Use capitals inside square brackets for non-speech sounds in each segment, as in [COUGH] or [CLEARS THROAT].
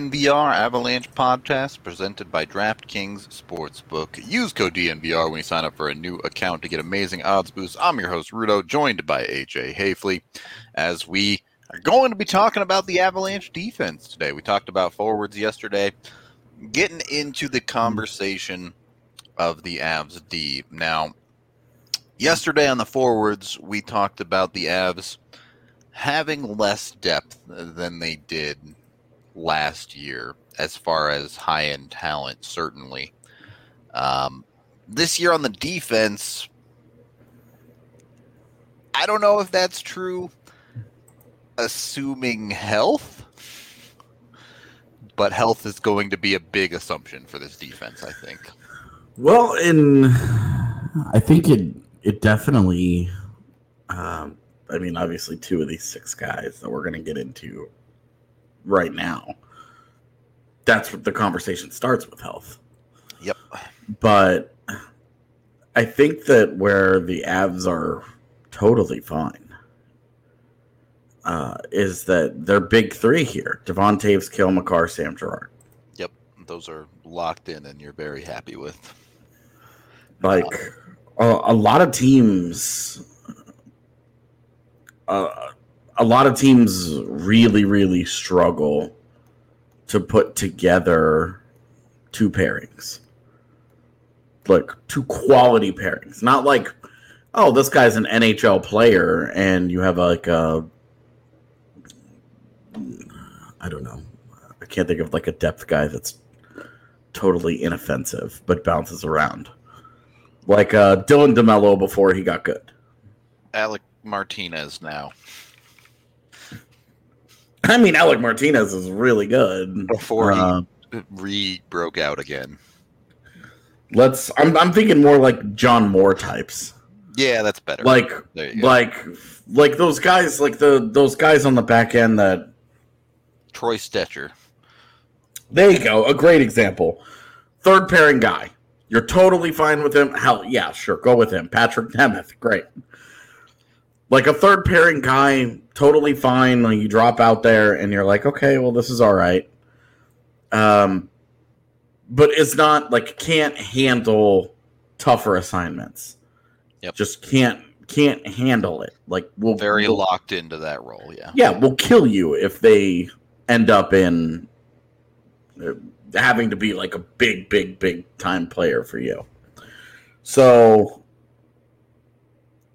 DNVR Avalanche podcast presented by DraftKings Sportsbook. Use code DNVR when you sign up for a new account to get amazing odds boosts. I'm your host, Rudo, joined by AJ Hafley, as we are going to be talking about the Avalanche defense today. We talked about forwards yesterday, getting into the conversation of the Avs D. Now, yesterday on the forwards, we talked about the Avs having less depth than they did last year as far as high end talent, certainly. Um, this year on the defense, I don't know if that's true, assuming health, but health is going to be a big assumption for this defense, I think. Well, in I think it it definitely um, I mean, obviously, two of these six guys that we're going to get into right now. That's what the conversation starts with health. Yep. But I think that where the Avs are totally fine uh, is that they're big three here: Devon Toews, Cale Makar, Sam Girard. Yep, those are locked in, and you're very happy with. Like a, a lot of teams uh, a lot of teams really, really struggle to put together two pairings, like two quality pairings. Not like, oh, this guy's an NHL player, and you have like a, I don't know, I can't think of like a depth guy that's totally inoffensive but bounces around, like uh, Dylan Demelo before he got good. Alec Martinez now. I mean, Alec Martinez is really good. Before he Uh, re broke out again. let's. I'm. I'm thinking more like John Moore types. Yeah, that's better. Like, There you go. like, like those guys. Like the those guys on the back end that Troy Stecher. There you go. A great example. Third pairing guy. You're totally fine with him. Hell, yeah, sure. Go with him. Patrik Nemeth. Great. Like a third pairing guy, totally fine. Like you drop out there and you're like, okay, well, this is all right. Um, but it's not like can't handle tougher assignments. Yep. Just can't can't handle it. Like we'll Very we'll, locked into that role, yeah. yeah, we'll kill you if they end up in uh, having to be like a big, big, big time player for you. So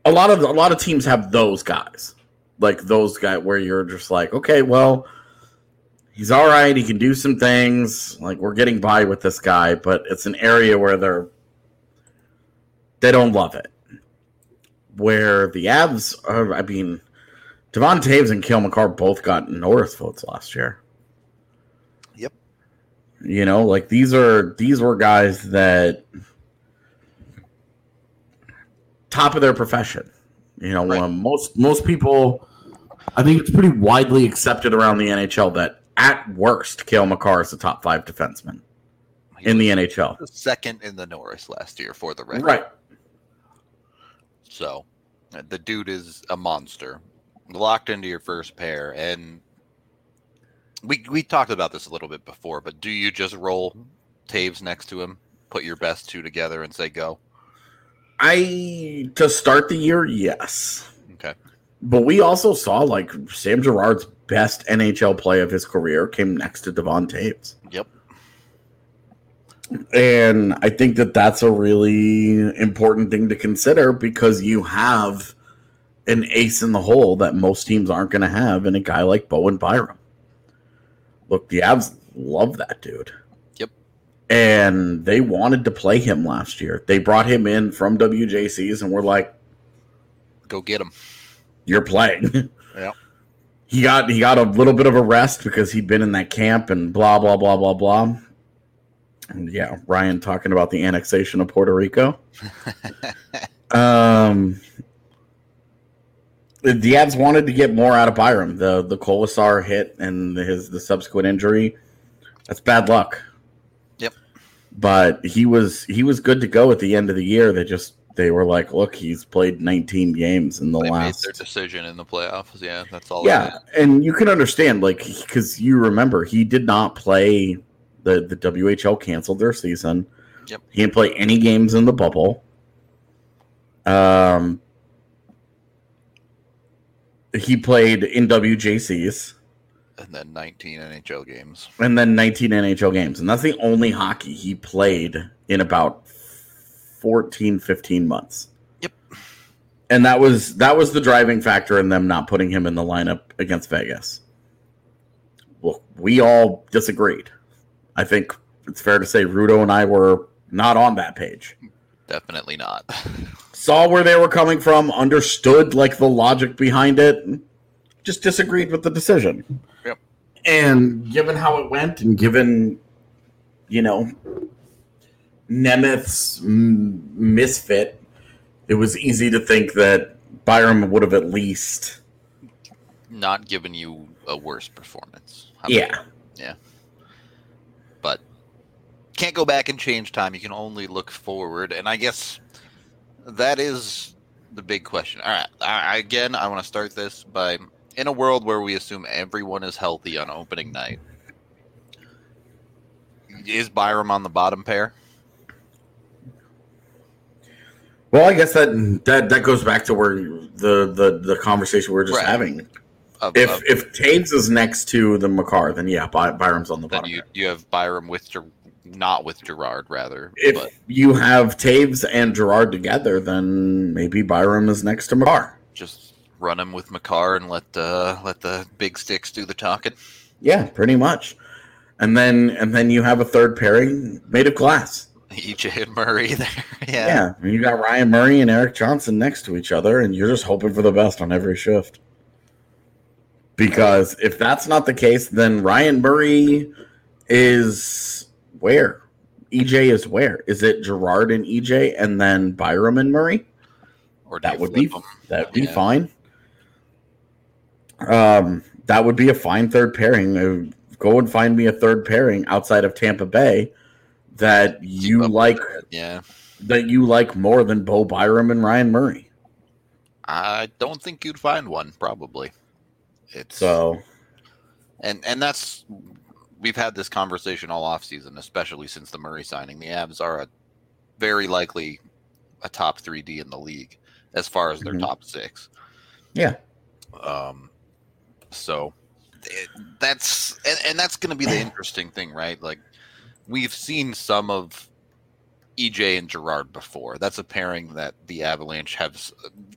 a lot of a lot of teams have those guys, like those guys where you're just like, okay, well, he's all right. He can do some things. Like we're getting by with this guy, but it's an area where they're they don't love it. Where the Avs are, I mean, Devon Toews and Cale Makar both got Norris votes last year. Yep. You know, like these are these were guys that top of their profession. You know, Right. um, most most people, I think it's pretty widely accepted around the NHL that at worst, Cale Makar is the top five defenseman He in the NHL. second in the Norris last year for the record. Right. So the dude is a monster. Locked into your first pair and we we talked about this a little bit before, but do you just roll Toews next to him, put your best two together and say go? I to start the year, yes. Okay. But we also saw like Sam Girard's best NHL play of his career came next to Devon Toews. Yep. And I think that that's a really important thing to consider because you have an ace in the hole that most teams aren't going to have in a guy like Bowen Byram. Look, the Avs love that dude. And they wanted to play him last year. They brought him in from WJCs and we're like, Go get him. you're playing. [LAUGHS] Yeah. He got he got a little bit of a rest because he'd been in that camp and blah blah blah blah blah. And yeah, Ryan talking about the annexation of Puerto Rico. [LAUGHS] um the Avs wanted to get more out of Byram. The the Kolesar hit and his the subsequent injury. That's bad luck. But he was he was good to go at the end of the year. They just they were like, look, he's played 19 games in the They made last their decision in the playoffs. Yeah, that's all. yeah, and you can understand, like, because you remember he did not play the the WHL canceled their season. Yep. He didn't play any games in the bubble. Um, he played in WJCs And then 19 NHL games. and then 19 NHL games, and that's the only hockey he played in about 14, 15 months. Yep. And that was that was the driving factor in them not putting him in the lineup against Vegas. Well, we all disagreed. I think it's fair to say Rudo and I were not on that page. Definitely not. [LAUGHS] Saw where they were coming from, understood like the logic behind it, just disagreed with the decision. And given how it went, and given, you know, Nemeth's m- misfit, it was easy to think that Byram would have at least, not given you a worse performance. How yeah, but can't go back and change time. You can only look forward, and I guess that is the big question. All right, I, again, I want to start this by in a world where we assume everyone is healthy on opening night. Is Byram on the bottom pair? Well, I guess that that that goes back to where the the the conversation we are just Right. having. Of, If of- if Toews is next to the Makar, then yeah, By- Byram's on the bottom. you you have Byram with Ger- not with Girard rather, if but you have Toews and Girard together, then maybe Byram is next to Makar. just run him with Makar and let uh, let the big sticks do the talking. Yeah, pretty much. And then and then you have a third pairing made of glass. EJ and Murray there. [LAUGHS] Yeah. Yeah, and you got Ryan Murray and Erik Johnson next to each other, and you're just hoping for the best on every shift. Because if that's not the case, then Ryan Murray is where? EJ is where? Is it Girard and EJ and then Byram and Murray? Or That would be them? that'd be Yeah. fine. Um, that would be a fine third pairing. Uh, Go and find me a third pairing outside of Tampa Bay that you with like Yeah. that you like more than Bo Byram and Ryan Murray. I don't think you'd find one, probably. It's So and and that's we've had this conversation all offseason, especially since the Murray signing. The Avs are a very likely a top three D in the league as far as their Mhm. top six. yeah, Um, so it, that's and, and that's going to be the interesting thing, right? Like we've seen some of EJ and Girard before. That's a pairing that the Avalanche have.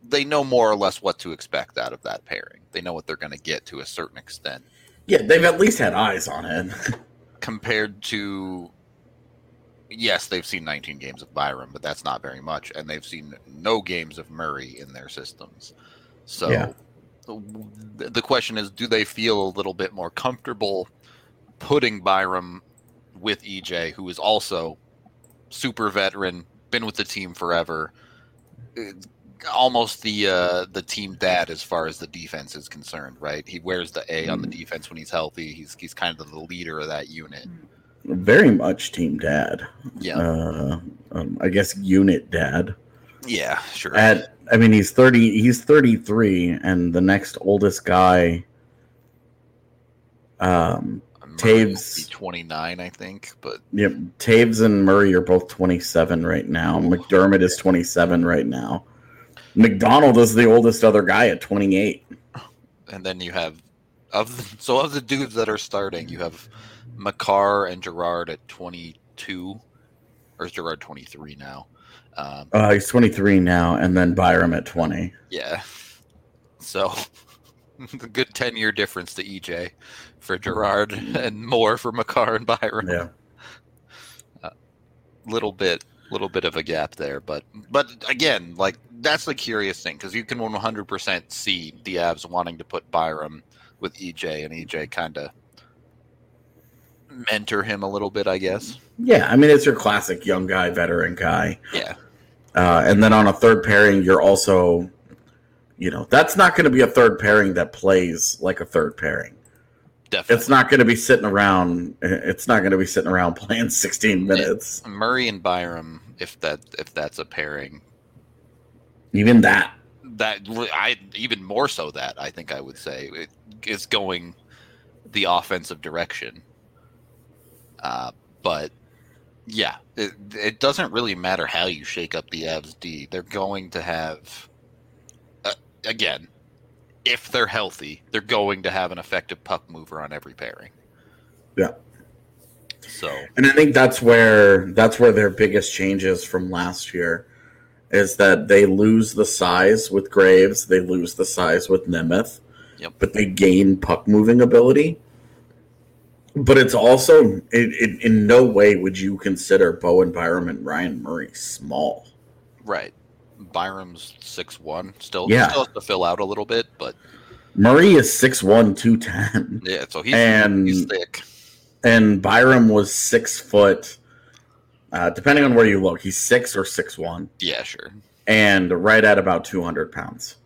They know more or less what to expect out of that pairing. They know what they're going to get to a certain extent. yeah, they've at least had eyes on it. compared to yes they've seen 19 games of byram but that's not very much and they've seen no games of murray in their systems so Yeah. The the question is do they feel a little bit more comfortable putting byram with ej who is also super veteran been with the team forever? Uh, almost the uh the team dad as far as the defense is concerned right? He wears the a on the defense when he's healthy. He's he's kind of the leader of that unit. Very much team dad. yeah. Uh, um, I guess unit dad. yeah sure. At I mean, he's thirty. He's thirty three, and the next oldest guy. Um, Toews- 29 i think but Yep, Toews and Murray are both 27 right now. MacDermid is 27 right now. MacDonald is the oldest other guy at 28. and then you have of the, so of the dudes that are starting you have Makar and Girard at 22 or is Girard 23 now um, Uh, he's 23 now, and then Byram at 20. Yeah. So [LAUGHS] the good ten year difference to EJ for Girard [LAUGHS] and more for Makar and Byram. Yeah. Little bit little bit of a gap there. But but again, like that's the curious thing, because you can one hundred percent see the Avs wanting to put Byram with EJ and EJ kinda mentor him a little bit, I guess. Yeah, I mean, it's your classic young guy, veteran guy. Yeah. Uh, and then on a third pairing, you're also, you know, that's not going to be a third pairing that plays like a third pairing. Definitely. It's not going to be sitting around. It's not going to be sitting around [LAUGHS] playing 16 minutes. Murray and Byram, if that if that's a pairing, Even that. that I even more so that I think I would say it is going the offensive direction. Uh, but yeah, it, it doesn't really matter how you shake up the Avs D. They're going to have uh, again, if they're healthy, they're going to have an effective puck mover on every pairing. Yeah. So And I think that's where that's where their biggest changes from last year is that they lose the size with Graves, they lose the size with Nemeth, Yep. but they gain puck moving ability. But it's also it, it, in no way would you consider Bowen Byram and Ryan Murray small. right, Byram's six one, still Yeah. still has to fill out a little bit, but Murray is 6'1", 210. yeah, so he's And- he's thick. and Byram was six foot. Uh, depending on where you look, he's six or six one, Yeah, sure. and right at about two hundred pounds.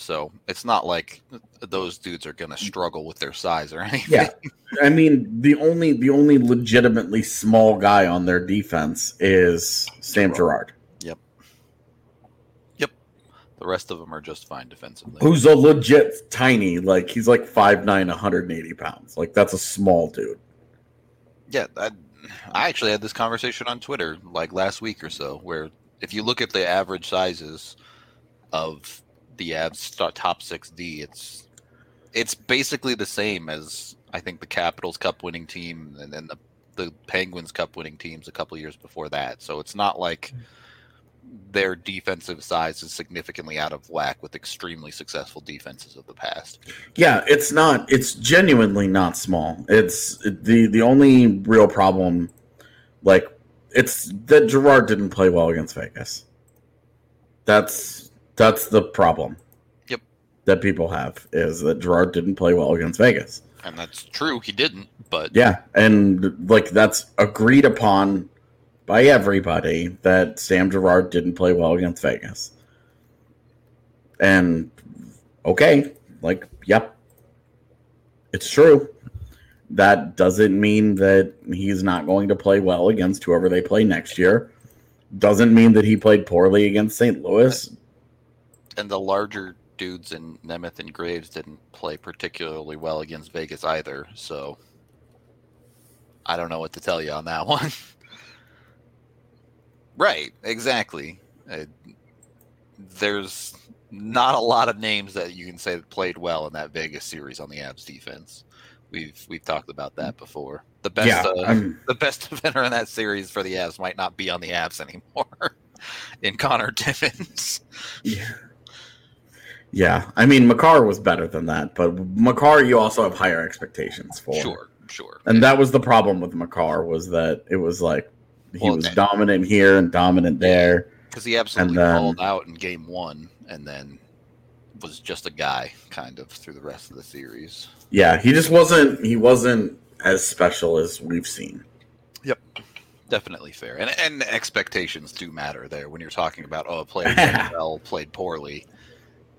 So it's not like those dudes are going to struggle with their size or [LAUGHS] anything. Yeah, I mean the only the only legitimately small guy on their defense is Sam Girard, Yep. Yep. The rest of them are just fine defensively. who's a legit tiny. Like he's like 5'9", 180 pounds. Like that's a small dude. Yeah, I, I actually had this conversation on Twitter like last week or so, where if you look at the average sizes of the Avs st- top six D, it's it's basically the same as I think the Capitals Cup winning team and then the the Penguins Cup winning teams a couple years before that. So it's not like hmm. their defensive size is significantly out of whack with extremely successful defenses of the past. Yeah, it's not. It's genuinely not small. It's the the only real problem, like it's that Girard didn't play well against Vegas. That's that's the problem. Yep. That people have is that Girard didn't play well against Vegas. And that's true, he didn't, but Yeah, and like that's agreed upon by everybody that Sam Girard didn't play well against Vegas. And okay, like yep. It's true. That doesn't mean that he's not going to play well against whoever they play next year. Doesn't mean that he played poorly against St. Louis. And the larger dudes in Nemeth and Graves didn't play particularly well against Vegas either, so I don't know what to tell you on that [LAUGHS] one. right, exactly. Uh, there's not a lot of names that you can say that played well in that Vegas series on the Avs defense. We've we've talked about that before. The best Yeah, uh, the best [LAUGHS] defender in that series for the Avs might not be on the Avs anymore. [LAUGHS] in Conor Timmins. Yeah. Yeah. I mean, Makar was better than that, but Makar, you also have higher expectations for. Sure, sure. And that was the problem with Makar was that it was like he Well, was that- dominant here and dominant there. because he absolutely then- called out in game one and then was just a guy kind of through the rest of the series. Yeah, he just wasn't he wasn't as special as we've seen. Yep. Definitely fair. And and expectations do matter there when you're talking about oh a player played [LAUGHS] well, played poorly.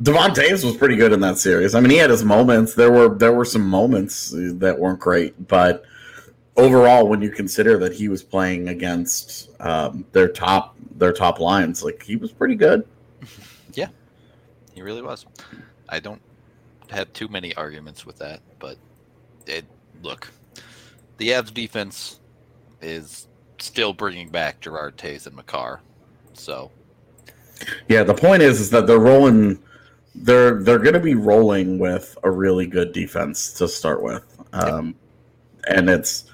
Devon Toews was pretty good in that series. I mean, he had his moments. There were there were some moments that weren't great, but overall, when you consider that he was playing against um, their top their top lines, like he was pretty good. [LAUGHS] Yeah, he really was. I don't have too many arguments with that, but it look, the Avs defense is still bringing back Girard Toews and Makar. So Yeah, the point is, is that they're rolling. They're they're going to be rolling with a really good defense to start with, um, and it's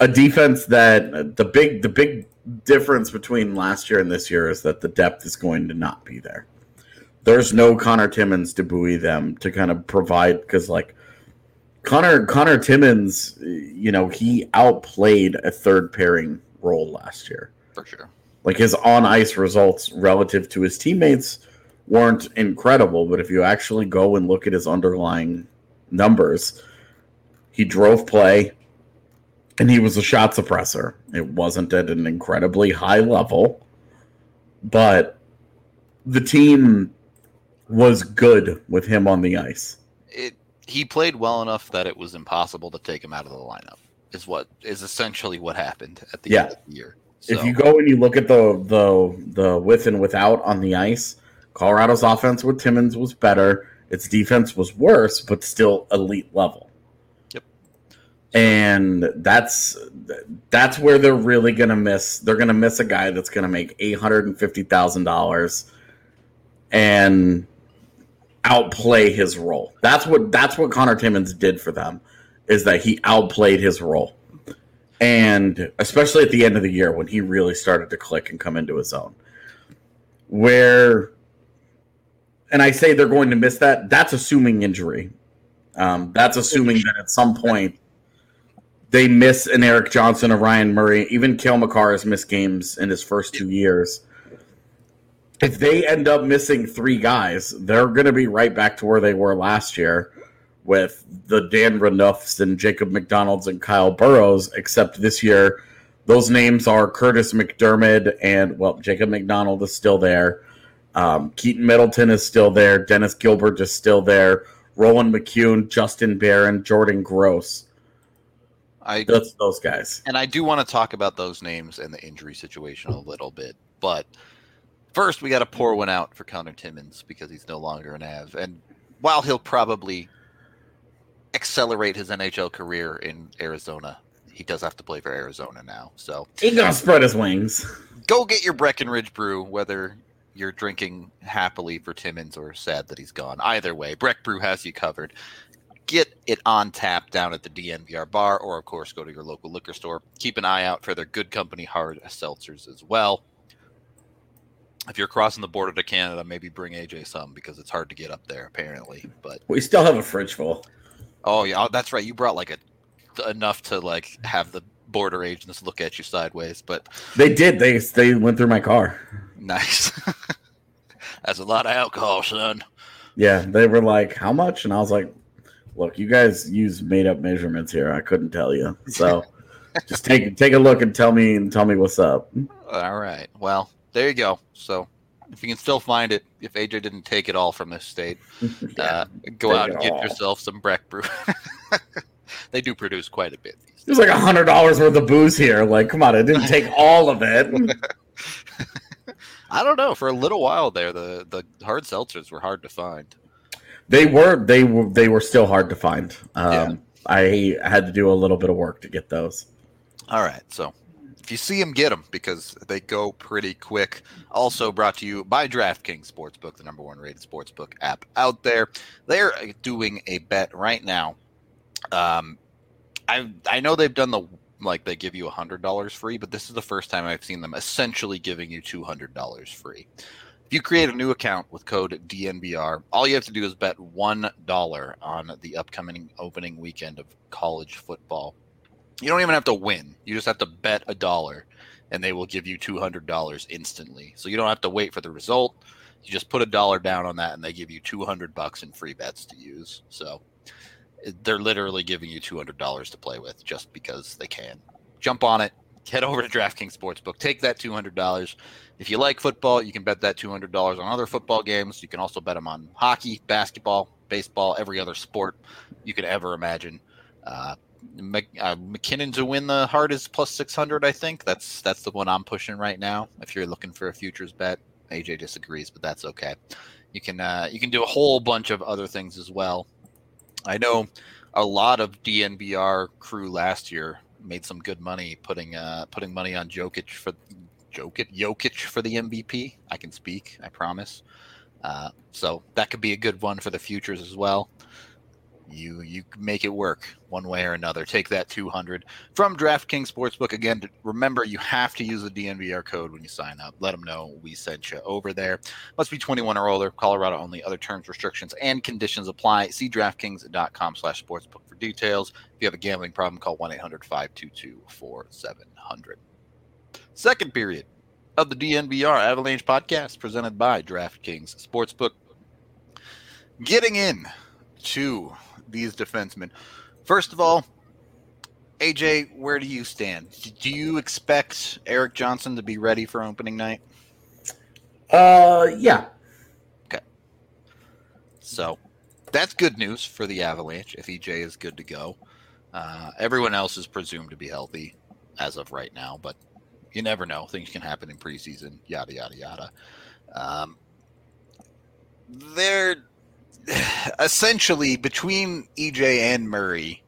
a defense that the big the big difference between last year and this year is that the depth is going to not be there. There's no Conor Timmins to buoy them to kind of provide because like Conor Conor Timmins, you know, he outplayed a third pairing role last year for sure. like his on ice results relative to his teammates weren't incredible, but if you actually go and look at his underlying numbers, he drove play and he was a shot suppressor. It wasn't at an incredibly high level, but the team was good with him on the ice. it he played well enough that it was impossible to take him out of the lineup. Is what is essentially what happened at the Yeah. end of the year. If you go and you look at the the the with and without on the ice, Colorado's offense with Timmins was better. Its defense was worse, but still elite level. Yep. And that's that's where they're really gonna miss. They're gonna miss a guy that's gonna make eight hundred and fifty thousand dollars and outplay his role. That's what that's what Conor Timmins did for them, is that he outplayed his role and especially at the end of the year when he really started to click and come into his own where and i say they're going to miss that that's assuming injury um, that's assuming that at some point they miss an erik johnson or ryan murray even Cale Makar has missed games in his first two years if they end up missing three guys they're going to be right back to where they were last year with the Dan Renoufs and Jacob MacDonald's and Kyle Burroughs, except this year those names are Kurtis MacDermid and well, Jacob MacDonald is still there. Um, Keaton Middleton is still there. Dennis Gilbert is still there. Roland McKeown, Justin Barron, Jordan Gross. I That's those guys. and I do want to talk about those names and the injury situation a little bit, but first we got to pour one out for Conor Timmins because he's no longer an Av, and while he'll probably accelerate his NHL career in Arizona, he does have to play for Arizona now. So He gonna spread his wings. go get your Breckenridge brew, whether you're drinking happily for Timmins or sad that he's gone. Either way, Breck Brew has you covered. Get it on tap down at the DNVR bar, or of course, go to your local liquor store. Keep an eye out for their good company hard seltzers as well. If you're crossing the border to Canada, maybe bring AJ some because it's hard to get up there apparently. But We still have a fridge full. oh yeah, oh, that's right. You brought like a enough to like have the border agents look at you sideways, but They did. They they went through my car. Nice. [LAUGHS] That's a lot of alcohol, son. Yeah, they were like, "How much?" And I was like, "Look, you guys use made up measurements here. I couldn't tell you. So [LAUGHS] just take take a look and tell me and tell me what's up." All right. Well, there you go. So if you can still find it, if AJ didn't take it all from this state, [LAUGHS] uh, go out and get all. yourself some Breck Brew. they do produce quite a bit. These There's like a hundred dollars worth of booze here. Like, come on, I didn't take all of it. I don't know. For a little while there, the the hard seltzers were hard to find. They were they were they were still hard to find. Um, Yeah. I had to do a little bit of work to get those. All right. So if you see them, get them because they go pretty quick. Also brought to you by DraftKings Sportsbook, the number one rated sportsbook app out there. They're doing a bet right now. Um, I I know they've done the like they give you a hundred dollars free, but this is the first time I've seen them essentially giving you two hundred dollars free. If you create a new account with code DNVR, all you have to do is bet one dollar on the upcoming opening weekend of college football. You don't even have to win. You just have to bet a dollar, and they will give you two hundred dollars instantly. So you don't have to wait for the result. You just put a dollar down on that, and they give you two hundred bucks in free bets to use. So they're literally giving you two hundred dollars to play with just because they can. Jump on it. Head over to DraftKings Sportsbook. Take that two hundred dollars. If you like football, you can bet that two hundred dollars on other football games. You can also bet them on hockey, basketball, baseball, every other sport you could ever imagine. Uh, Mc, uh, MacKinnon to win the Hart is plus six hundred. I think that's that's the one I'm pushing right now. If you're looking for a futures bet, AJ disagrees, but that's okay. You can uh, you can do a whole bunch of other things as well. I know a lot of DNVR crew last year made some good money putting uh, putting money on Jokic for Jokic Jokic for the MVP. I can speak, I promise. Uh, so that could be a good one for the futures as well. You you make it work one way or another. Take that 200 from DraftKings Sportsbook. Again, remember you have to use the DNVR code when you sign up. Let them know we sent you over there. Must be 21 or older. Colorado only. Other terms, restrictions, and conditions apply. See DraftKings.com slash sportsbook for details. If you have a gambling problem, call 1-800-522-4700. Second period of the DNVR Avalanche podcast presented by DraftKings Sportsbook. Getting in to these defensemen. First of all, AJ, where do you stand? Do you expect Eric Johnson to be ready for opening night? Uh, yeah, Okay. So that's good news for the Avalanche if EJ is good to go. Uh, everyone else is presumed to be healthy as of right now, but you never know. Things can happen in preseason, yada, yada, yada. Um, they're [SIGHS] essentially between EJ and Murray.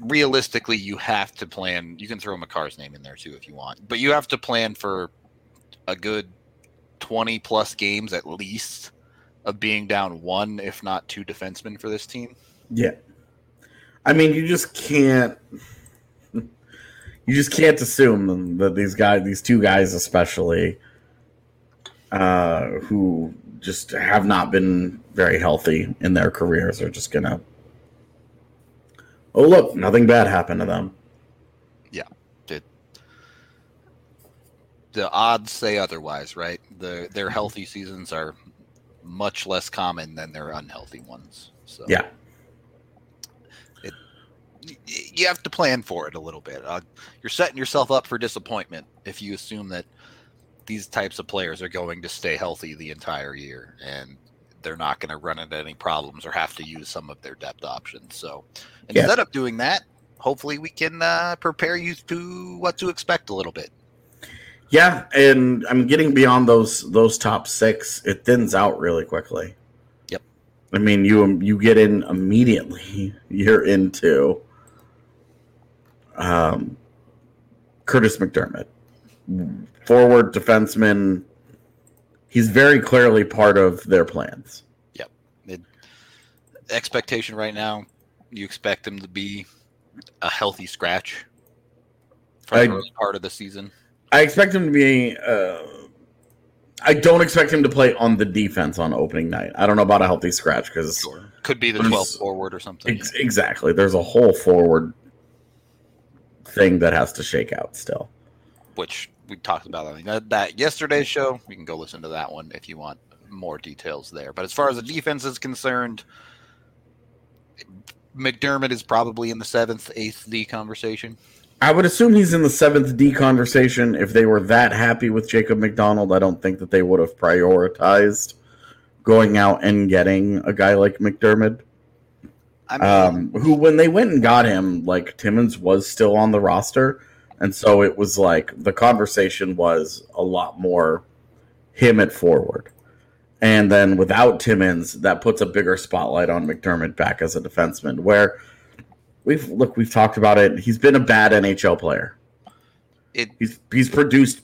Realistically, you have to plan. You can throw Makar's name in there too if you want, but you have to plan for a good 20 plus games at least of being down one, if not two defensemen for this team. yeah. I mean, you just can't. You just can't assume that these guys, these two guys especially, uh, who just have not been very healthy in their careers, are just gonna. Oh look, nothing bad happened to them. yeah It, the odds say otherwise, right? The their healthy seasons are much less common than their unhealthy ones. So Yeah, y- you have to plan for it a little bit. Uh, you're setting yourself up for disappointment if you assume that these types of players are going to stay healthy the entire year and they're not going to run into any problems or have to use some of their depth options. So instead of doing that, hopefully we can uh, prepare you to what to expect a little bit. yeah, and I'm getting beyond those those top six. It thins out really quickly. Yep. I mean, you you get in immediately. [LAUGHS] You're into um, Kurtis MacDermid, forward defenseman. He's very clearly part of their plans. Yep. Expectation right now, you expect him to be a healthy scratch for the early part of the season. I expect him to be. Uh, I don't expect him to play on the defense on opening night. I don't know about a healthy scratch because Could be the 12th forward or something. Ex- exactly. There's a whole forward thing that has to shake out still. Which we talked about I that, that yesterday's show. You can go listen to that one if you want more details there. But as far as the defense is concerned, MacDermid is probably in the seventh, eighth D conversation. I would assume he's in the seventh D conversation. If they were that happy with Jacob MacDonald, I don't think that they would have prioritized going out and getting a guy like MacDermid. I mean, um, who, when they went and got him, like Timmins was still on the roster, and so it was like the conversation was a lot more him at forward. And then without Timmins, that puts a bigger spotlight on MacDermid back as a defenseman. Where we've look, we've talked about it. He's been a bad NHL player. It, he's he's produced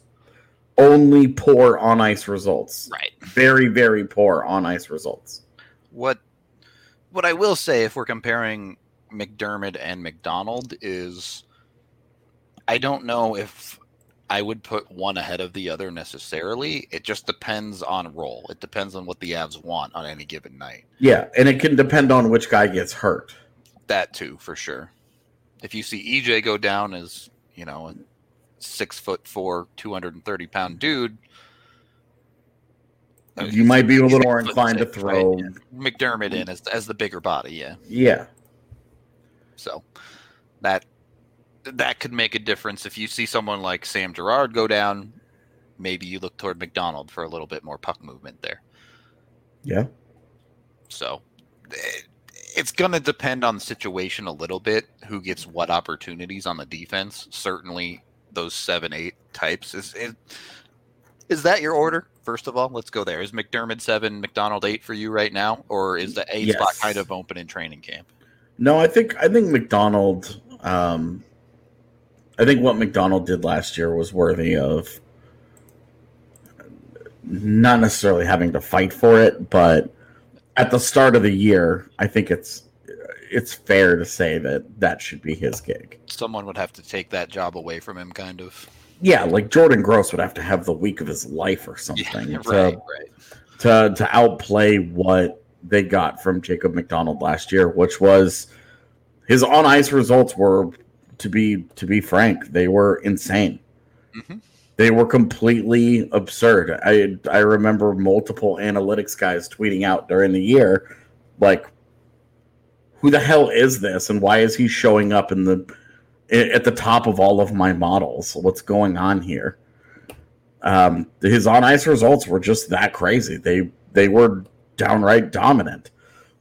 only poor on ice results. Right. Very very poor on ice results. What what I will say, if we're comparing MacDermid and MacDonald, is I don't know if I would put one ahead of the other necessarily. It just depends on role. It depends on what the Avs want on any given night. Yeah, and it can depend on which guy gets hurt. That too, for sure. If you see EJ go down as, you know, a six foot four, 230 pound dude, you might be a little more inclined to throw right? MacDermid in as, as the bigger body. Yeah. Yeah. So that that could make a difference if you see someone like Sam Girard go down. Maybe you look toward MacDonald for a little bit more puck movement there. Yeah. So it, it's going to depend on the situation a little bit. Who gets what opportunities on the defense? Certainly, those seven, eight types is is, is that your order? First of all, let's go there. Is MacDermid seven, MacDonald eight for you right now, or is the eight yes. spot kind of open in training camp? No, I think I think MacDonald um, I think what MacDonald did last year was worthy of not necessarily having to fight for it, but at the start of the year, I think it's it's fair to say that that should be his gig. Someone would have to take that job away from him, kind of. Yeah, like Jordan Gross would have to have the week of his life or something yeah, [LAUGHS] to, right, right. to to outplay what they got from Jacob MacDonald last year, which was his on ice results were to be to be frank, they were insane. Mm-hmm. They were completely absurd. I I remember multiple analytics guys tweeting out during the year, like, "Who the hell is this, and why is he showing up in the at the top of all of my models? What's going on here?" Um, his on ice results were just that crazy. They they were downright dominant.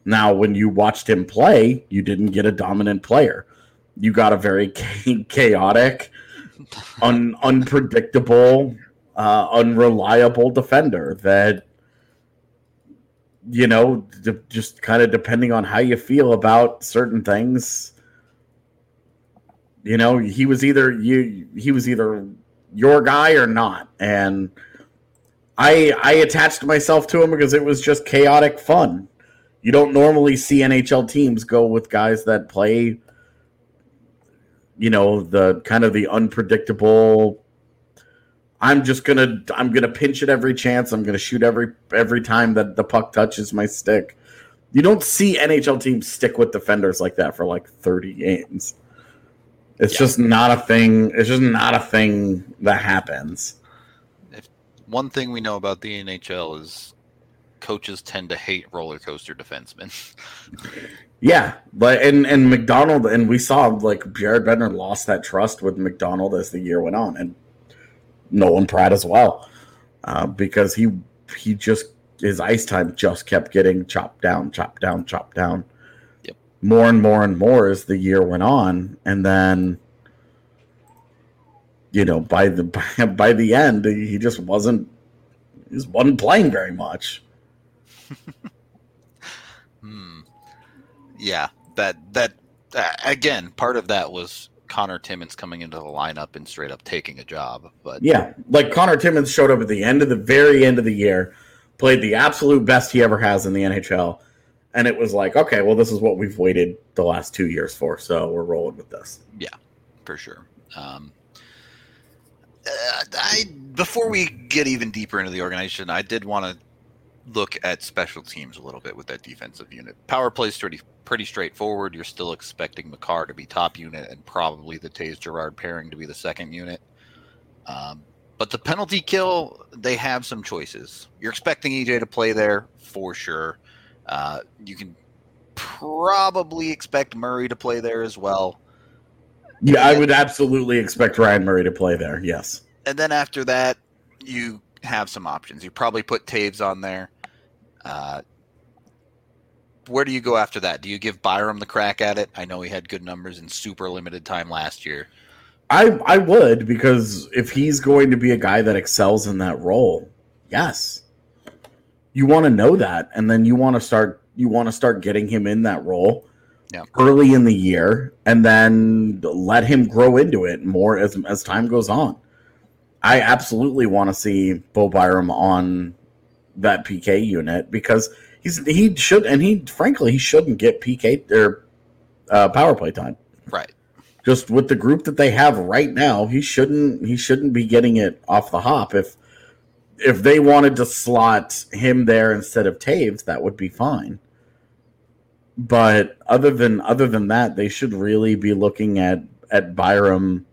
Now, when you watched him play, you didn't get a dominant player you got a very [LAUGHS] chaotic, un- unpredictable, uh, unreliable defender that you know just kind of depending on how you feel about certain things you know he was either you he was either your guy or not. And i i attached myself to him because it was just chaotic fun. You don't normally see nhl teams go with guys that play you know the kind of the unpredictable i'm just gonna i'm gonna pinch it every chance. I'm gonna shoot every every time that the puck touches my stick. You don't see nhl teams stick with defenders like that for like 30 games. It's yeah. just not a thing it's just not a thing that happens. If one thing we know about the nhl is coaches tend to hate roller coaster defensemen [LAUGHS] Yeah, but and and MacDonald and we saw like Jared Bednar lost that trust with MacDonald as the year went on, and Nolan Pratt as well, uh, because he he just his ice time just kept getting chopped down, chopped down, chopped down, yep. more and more and more as the year went on, and then you know by the by, [LAUGHS] by the end he just wasn't he just wasn't playing very much. Yeah, that that uh, again, part of that was Conor Timmins coming into the lineup and straight up taking a job. But yeah, like Conor Timmins showed up at the end of the very end of the year, played the absolute best he ever has in the NHL, and it was like, okay, well, this is what we've waited the last two years for, so we're rolling with this. Yeah, for sure. Um, uh, I before we get even deeper into the organization, I did want to look at special teams a little bit with that defensive unit. Power play is pretty pretty straightforward. You're still expecting Makar to be top unit and probably the Toews Girard pairing to be the second unit. Um, but the penalty kill, they have some choices. You're expecting EJ to play there for sure. Uh, you can probably expect Murray to play there as well. Yeah, I would absolutely expect Ryan Murray to play there. Yes. And then after that, you have some options. You probably put Toews on there. Uh, where do you go after that? Do you give Byram the crack at it? I know he had good numbers in super limited time last year. I I would because if he's going to be a guy that excels in that role, yes. You want to know that and then you want to start you want to start getting him in that role yeah. early in the year and then let him grow into it more as as time goes on. I absolutely want to see Bo Byram on that PK unit because he's he should and he frankly he shouldn't get PK or uh, power play time. Right. Just with the group that they have right now, he shouldn't he shouldn't be getting it off the hop. If if they wanted to slot him there instead of Toews, that would be fine. But other than other than that, they should really be looking at at Byram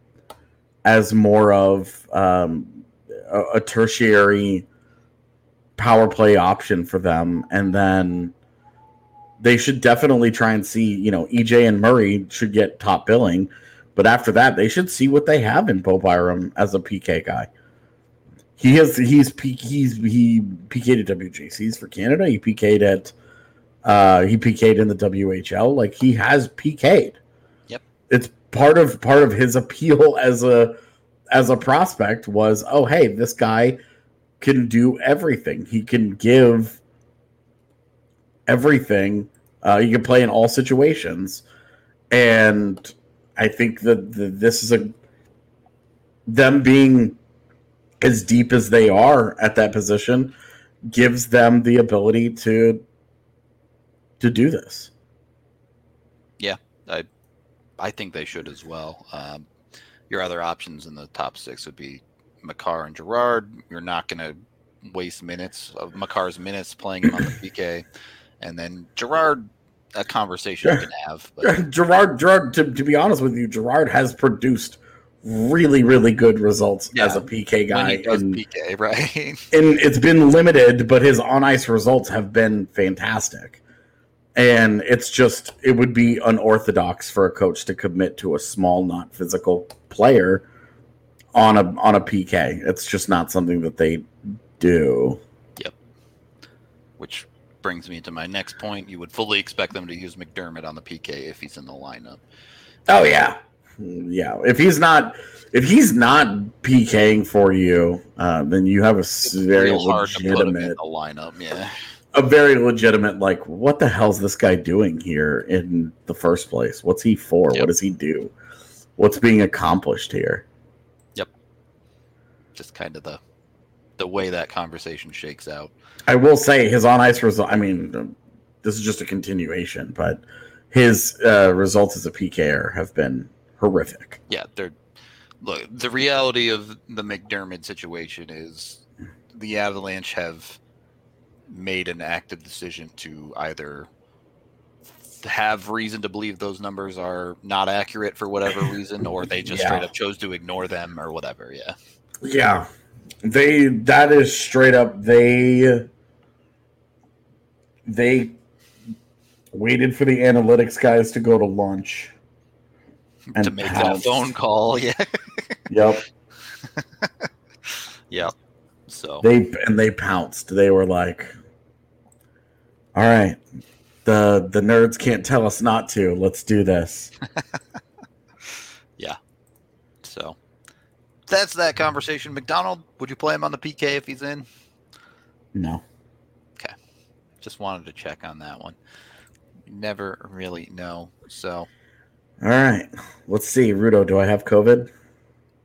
as more of um, a, a tertiary power play option for them, and then they should definitely try and see. You know, EJ and Murray should get top billing, but after that, they should see what they have in Bo Byram as a PK guy. He has he's he's he PK'd at WJCs for Canada. He PK'd at uh, he PK'd in the WHL. Like he has PK'd. Yep. It's part of part of his appeal [LAUGHS] as a as a prospect was oh hey this guy can do everything. He can give everything. Uh, he can play in all situations, and I think that the, this is a them being as deep as they are at that position gives them the ability to to do this. Yeah, I I think they should as well. Um, your other options in the top six would be Makar and Gerard. You're not going to waste minutes of Makar's minutes playing him on the PK, and then Gerard. A conversation you can have. But. [LAUGHS] Girard, Girard. To, to be honest with you, Gerard has produced really, really good results yeah. as a PK guy. and, PK, [LAUGHS] right? and it's been limited, but his on ice results have been fantastic. And it's just it would be unorthodox for a coach to commit to a small, not physical player on a on a PK. It's just not something that they do. Yep. Which brings me to my next point. You would fully expect them to use MacDermid on the PK if he's in the lineup. Oh yeah, yeah. If he's not, if he's not PKing for you, uh, then you have a it's very legitimate lineup. Yeah, a very legitimate like, what the hell's this guy doing here in the first place? What's he for? Yep. What does he do? What's being accomplished here? Just kind of the the way that conversation shakes out. I will say his on ice result. I mean, this is just a continuation, but his uh, results as a PKer have been horrific. Yeah, they're look. The reality of the MacDermid situation is the Avalanche have made an active decision to either have reason to believe those numbers are not accurate for whatever reason, or they just [LAUGHS] yeah. straight up chose to ignore them or whatever. Yeah. Yeah. They that is straight up they they waited for the analytics guys to go to lunch and to make pounced. that phone call. [LAUGHS] Yeah. yep. [LAUGHS] yep. So they and they pounced. They were like, "All right, the the nerds can't tell us not to. Let's do this." [LAUGHS] yeah. So that's that conversation. MacDonald, would you play him on the PK if he's in? No. Okay. Just wanted to check on that one. never really know. So all right. Let's see. Rudo, do I have COVID?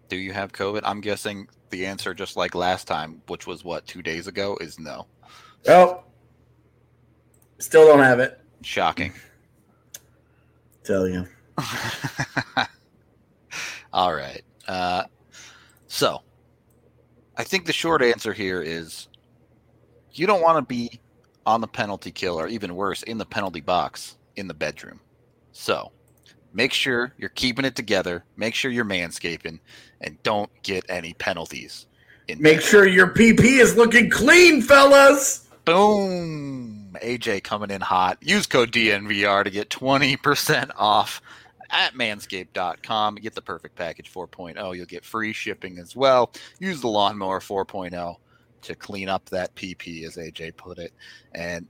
Do you have COVID? I'm guessing the answer, just like last time, which was what, two days ago, is no. Oh. Still don't have it. Shocking. Tell you. [LAUGHS] All right. Uh, so, I think the short answer here is you don't want to be on the penalty kill or even worse, in the penalty box in the bedroom. So make sure you're keeping it together, make sure you're manscaping, and don't get any penalties. In make sure your PP is looking clean, fellas. Boom. AJ coming in hot. Use code DNVR to get 20% off at manscaped.com. Get the perfect package 4.0. You'll get free shipping as well. Use the lawnmower 4.0 to clean up that PP, as AJ put it, and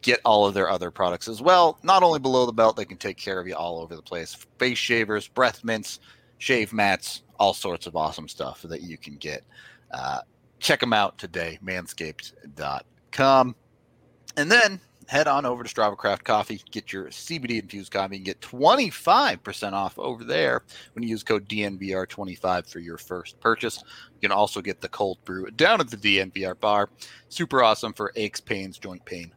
get all of their other products as well. Not only below the belt, they can take care of you all over the place. Face shavers, breath mints, shave mats, all sorts of awesome stuff that you can get. Uh, check them out today, manscaped.com. And then head on over to Strava Craft Coffee, get your CBD infused coffee, and get 25% off over there when you use code DNVR25 for your first purchase. You can also get the cold brew down at the DNVR bar. Super awesome for aches, pains, joint pain,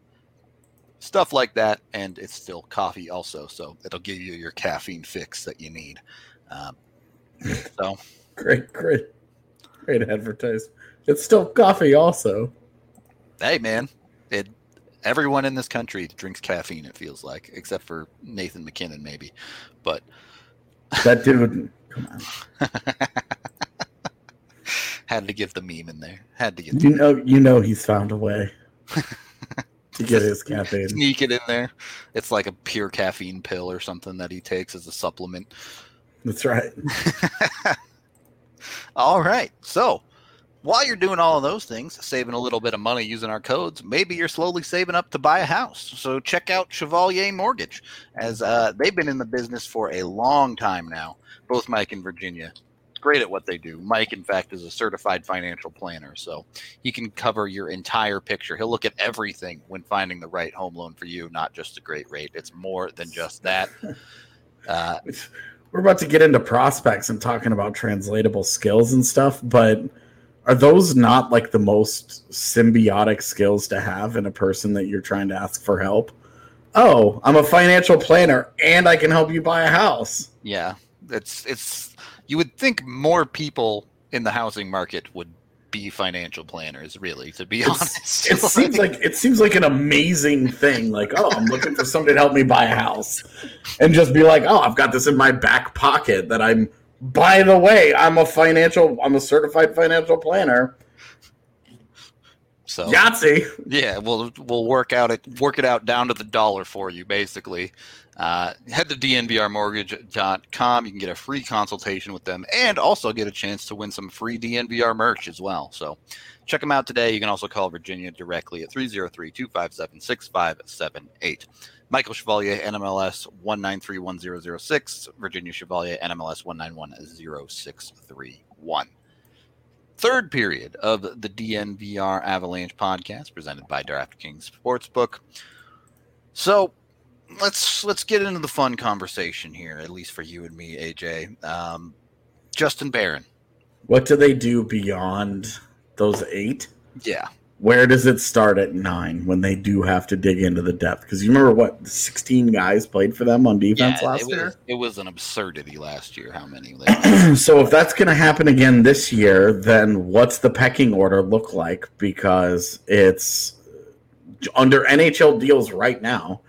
stuff like that. And it's still coffee also, so it'll give you your caffeine fix that you need. Um, so [LAUGHS] great, great, great advertise. It's still coffee also. Hey man, everyone in this country drinks caffeine. It feels like, except for Nathan MacKinnon, maybe. But that dude, come on. [LAUGHS] Had to give the meme in there. Had to get. You know, you know, he's found a way [LAUGHS] to get his caffeine. Sneak it in there. It's like a pure caffeine pill or something that he takes as a supplement. That's right. [LAUGHS] all right. So while you're doing all of those things, saving a little bit of money using our codes, maybe you're slowly saving up to buy a house. So check out Chevalier Mortgage, as uh, they've been in the business for a long time now. Both Mike and Virginia, great at what they do. Mike, in fact, is a certified financial planner, so he can cover your entire picture. He'll look at everything when finding the right home loan for you, not just a great rate. It's more than just that. [LAUGHS] Uh, We're about to get into prospects and talking about translatable skills and stuff, but are those not like the most symbiotic skills to have in a person that you're trying to ask for help? Oh, I'm a financial planner and I can help you buy a house. Yeah. It's it's you would think more people in the housing market would be financial planners really to be it's, honest it [LAUGHS] seems like it seems like an amazing thing like oh i'm looking for somebody to help me buy a house and just be like oh i've got this in my back pocket that i'm by the way, I'm a financial, I'm a certified financial planner. So Yahtzee. Yeah, we'll we'll work out it work it out down to the dollar for you, basically. Uh, head to dnvrmortgage.com. You can get a free consultation with them and also get a chance to win some free DNVR merch as well. So check them out today. You can also call Virginia directly at 303 257 6578. Michael Chevalier, NMLS 1931006. Virginia Chevalier, NMLS 1910631. Third period of the DNVR Avalanche podcast presented by DraftKings Sportsbook. So let's let's get into the fun conversation here, at least for you and me, AJ. Um, Justin Barron. What do they do beyond those eight? Yeah where does it start at nine when they do have to dig into the depth? Because you remember what sixteen guys played for them on defense yeah, last it was, year. It was an absurdity last year. How many? [CLEARS THROAT] so if that's going to happen again this year, then what's the pecking order look like? Because it's under NHL deals right now.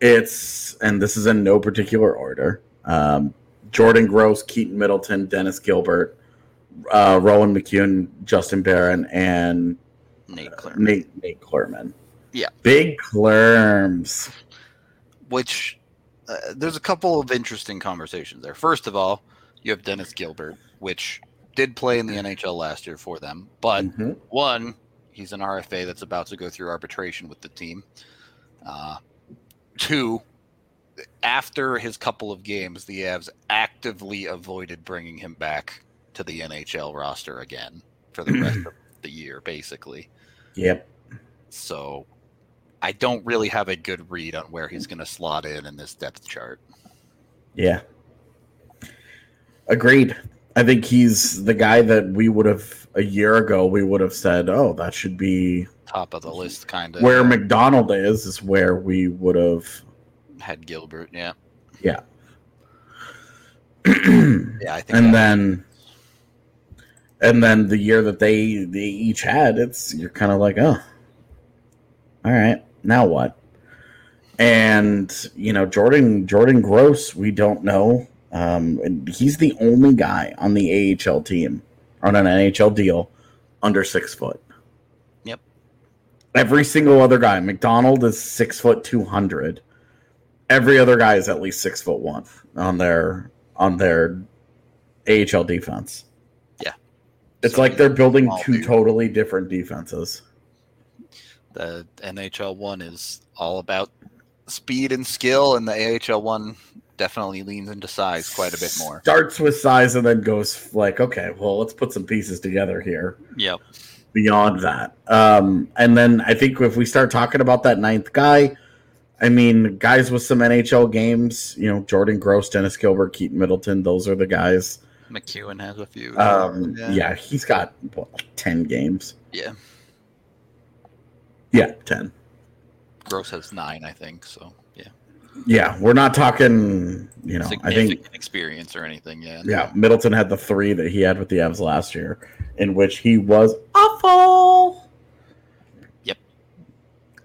It's and this is in no particular order. Um, Jordan Gross, Keaton Middleton, Dennis Gilbert, uh, Roland McKeown, Justin Barron, and Nate Clurman. Nate, Nate Clurman. Yeah. Big Clurms. Which uh, there's a couple of interesting conversations there. First of all, you have Dennis Gilbert, which did play in the NHL last year for them, but mm-hmm. one, he's an RFA that's about to go through arbitration with the team. Uh, two, after his couple of games, the Avs actively avoided bringing him back to the NHL roster again for the rest [CLEARS THROAT] of the year, basically. Yep. So I don't really have a good read on where he's going to slot in in this depth chart. Yeah. Agreed. I think he's the guy that we would have a year ago we would have said, "Oh, that should be top of the list kind of." Where MacDonald is is where we would have had Gilbert, yeah. Yeah. [CLEARS THROAT] yeah, I think And then and then the year that they they each had, it's you're kind of like, oh, all right, now what? And you know, Jordan Jordan Gross, we don't know. Um, and he's the only guy on the AHL team on an NHL deal under six foot. Yep. Every single other guy, MacDonald is six foot two hundred. Every other guy is at least six foot one on their on their AHL defense. Yeah. It's So like they're building two dude. totally different defenses. The NHL one is all about speed and skill, and the AHL one definitely leans into size quite a bit more. Starts with size and then goes like, okay, well, let's put some pieces together here. Yep. Beyond that, um, and then I think if we start talking about that ninth guy, I mean, guys with some NHL games, you know, Jordan Gross, Dennis Gilbert, Keaton Middleton, those are the guys. McKeown has a few. Um, yeah. he's got what, like ten games. Yeah. Yeah, ten. Gross has nine, I think. So yeah, Yeah, we're not talking. You know, I think experience or anything. Yeah. yeah, Middleton had the three that he had with the Avs last year, in which he was awful.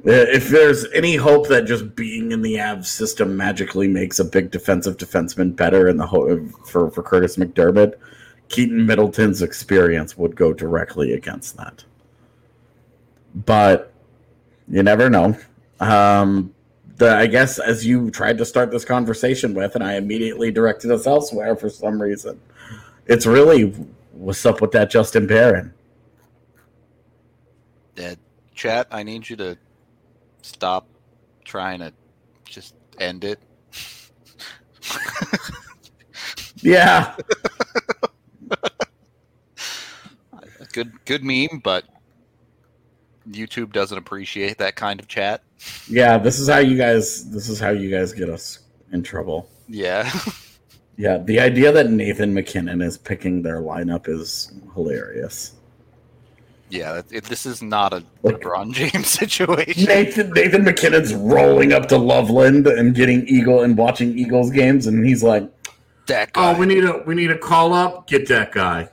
Uh, If there's any hope that just being in the Avs system magically makes a big defensive defenseman better in the ho- for for Kurtis MacDermid, Keaton Middleton's experience would go directly against that. But you never know. Um, the I guess as you tried to start this conversation with, and I immediately directed us elsewhere for some reason. It's really what's up with that Justin Barron. Yeah, chat. I need you to stop trying to just end it. [LAUGHS] Yeah, [LAUGHS] good, good meme, but YouTube doesn't appreciate that kind of chat. yeah. This is how you guys. This is how you guys get us in trouble. Yeah. [LAUGHS] Yeah, the idea that Nathan MacKinnon is picking their lineup is hilarious. Yeah, it, it- this is not a LeBron James [LAUGHS] situation. Nathan Nathan MacKinnon's rolling up to Loveland and getting Eagle and watching Eagles games, and he's like, That oh, guy. "Oh, we need a we need a call up. Get that guy."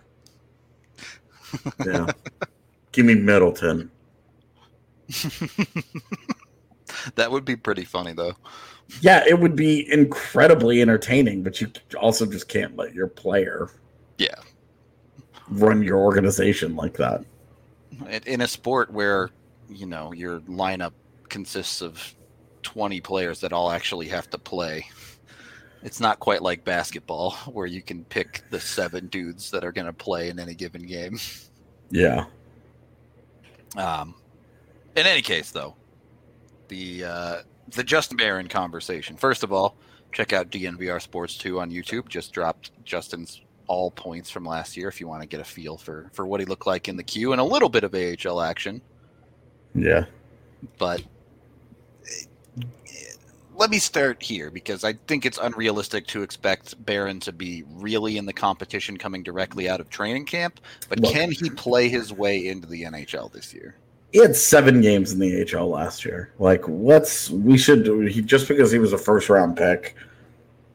Yeah, give me Middleton. [LAUGHS] that would be pretty funny though. Yeah, it would be incredibly entertaining, but you also just can't let your player Yeah, run your organization like that. In, a sport where you know your lineup consists of twenty players that all actually have to play. It's not quite like basketball [LAUGHS] where you can pick the seven dudes that are going to play in any given game. Yeah, Um, in any case, though, the uh, the Justin Barron conversation. First of all, check out DNVR Sports Two on YouTube. Just dropped Justin's all points from last year. If you want to get a feel for for what he looked like in the queue and a little bit of AHL action, yeah, but. Let me start here because I think it's unrealistic to expect Barron to be really in the competition coming directly out of training camp. But Look. can he play his way into the NHL this year? he had seven games in the HL last year. Like, what's we should he just because he was a first round pick,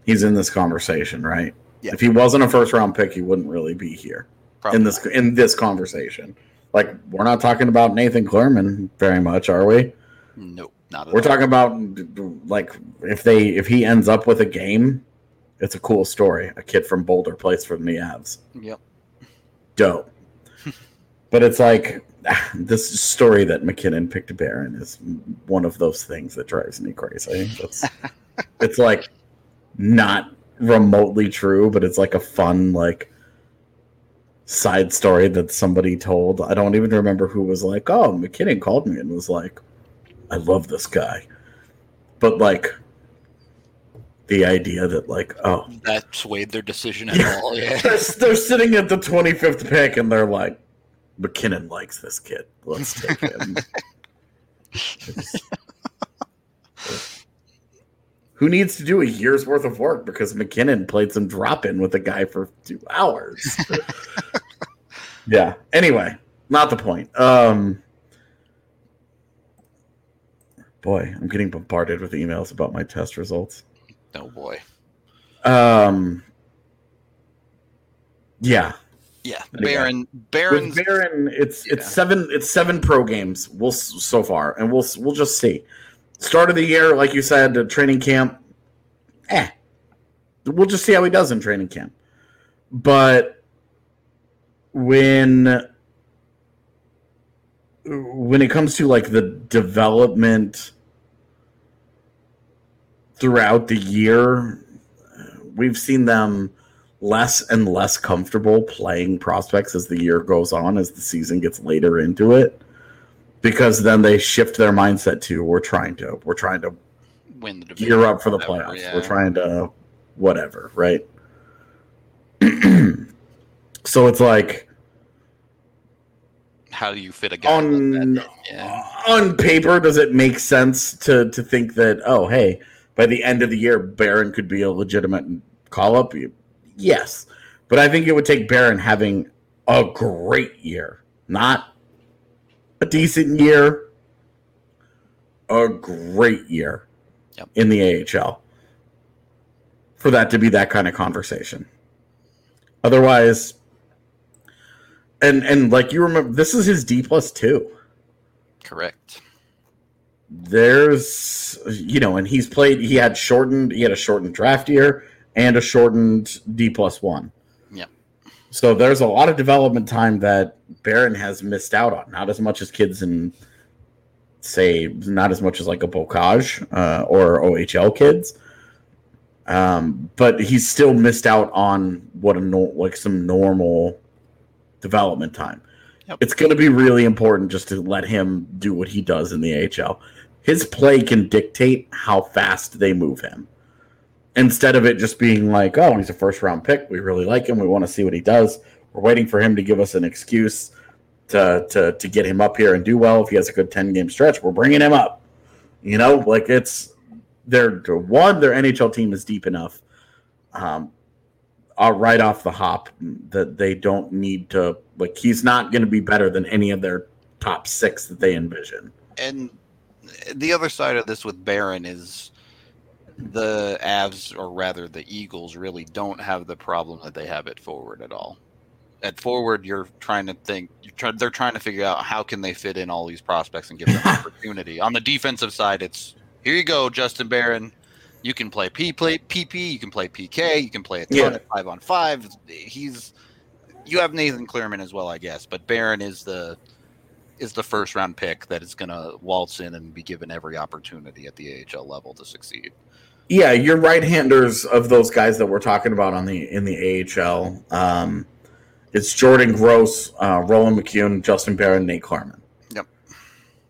he's in this conversation, right? Yeah. If he wasn't a first round pick, he wouldn't really be here Probably in this in this conversation. Like, we're not talking about Nathan Clurman very much, are we? Nope, not at We're all. talking about like if they if he ends up with a game, it's a cool story. A kid from Boulder plays for the Avs. Yep. Dope. [LAUGHS] but it's like [SIGHS] this story that MacKinnon picked a Barron is one of those things that drives me crazy. It's, [LAUGHS] it's like not remotely true, but it's like a fun like side story that somebody told. I don't even remember who was like, "Oh, MacKinnon called me and was like, I love this guy," but like the idea that like, oh, That swayed their decision at Yeah. all. Yeah. [LAUGHS] they're, they're sitting at the 25th pick and they're like, MacKinnon likes this kid. Let's take him. [LAUGHS] Who needs to do a year's worth of work because MacKinnon played some drop in with a guy for two hours? [LAUGHS] yeah. Anyway, not the point. Um, boy, I'm getting bombarded with emails about my test results. Oh boy. Um, yeah. Yeah, you. Barron. Barron, it's Yeah. it's seven it's seven pro games. We'll so far, and we'll we'll just see. Start of the year, like you said, uh, training camp. Eh, we'll just see how he does in training camp. But when when it comes to like the development throughout the year, we've seen them less and less comfortable playing prospects as the year goes on, as the season gets later into it, because then they shift their mindset to we're trying to we're trying to win the division. gear up for the whatever, playoffs. yeah. We're trying to whatever, right? [CLEARS THROAT] so it's like How do you fit a guy on like? Yeah. on paper, does it make sense to to think that oh hey, by the end of the year, Barron could be a legitimate call up? Yes, but I think it would take Barron having a great year, not a decent year, a great year Yep. in the AHL for that to be that kind of conversation. Otherwise, and and like you remember, this is his D plus two Correct. there's you know and he's played he had shortened he had a shortened draft year and a shortened d plus one. So there's a lot of development time that Barron has missed out on not as much as kids in say not as much as like a bocage uh, or ohl kids um, but he's still missed out on what a no, like some normal development time Yep. it's going to be really important just to let him do what he does in the AHL. His play can dictate how fast they move him. Instead of it just being like, oh, he's a first round pick. We really like him. We want to see what he does. We're waiting for him to give us an excuse to, to, to get him up here and do well. If he has a good 10 game stretch, we're bringing him up. You know, like it's, they're one, their NHL team is deep enough um, uh, right off the hop that they don't need to like he's not going to be better than any of their top six that they envision And the other side of this with Barron is the Avs, or rather the Eagles, really don't have the problem that they have at forward at all. At forward, you're trying to think. You're try, they're trying to figure out how can they fit in all these prospects and give them [LAUGHS] opportunity. On the defensive side, it's here you go, Justin Barron. You can play P play PP. You can play PK. You can play a ton Yeah. at five on five. He's you have Nathan Clurman as well, I guess, but Barron is the is the first round pick that is going to waltz in and be given every opportunity at the AHL level to succeed. Yeah your right handers of those guys that we're talking about on the in the AHL um it's Jordan Gross uh Roland McKeown Justin Barron Nate Clurman Yep.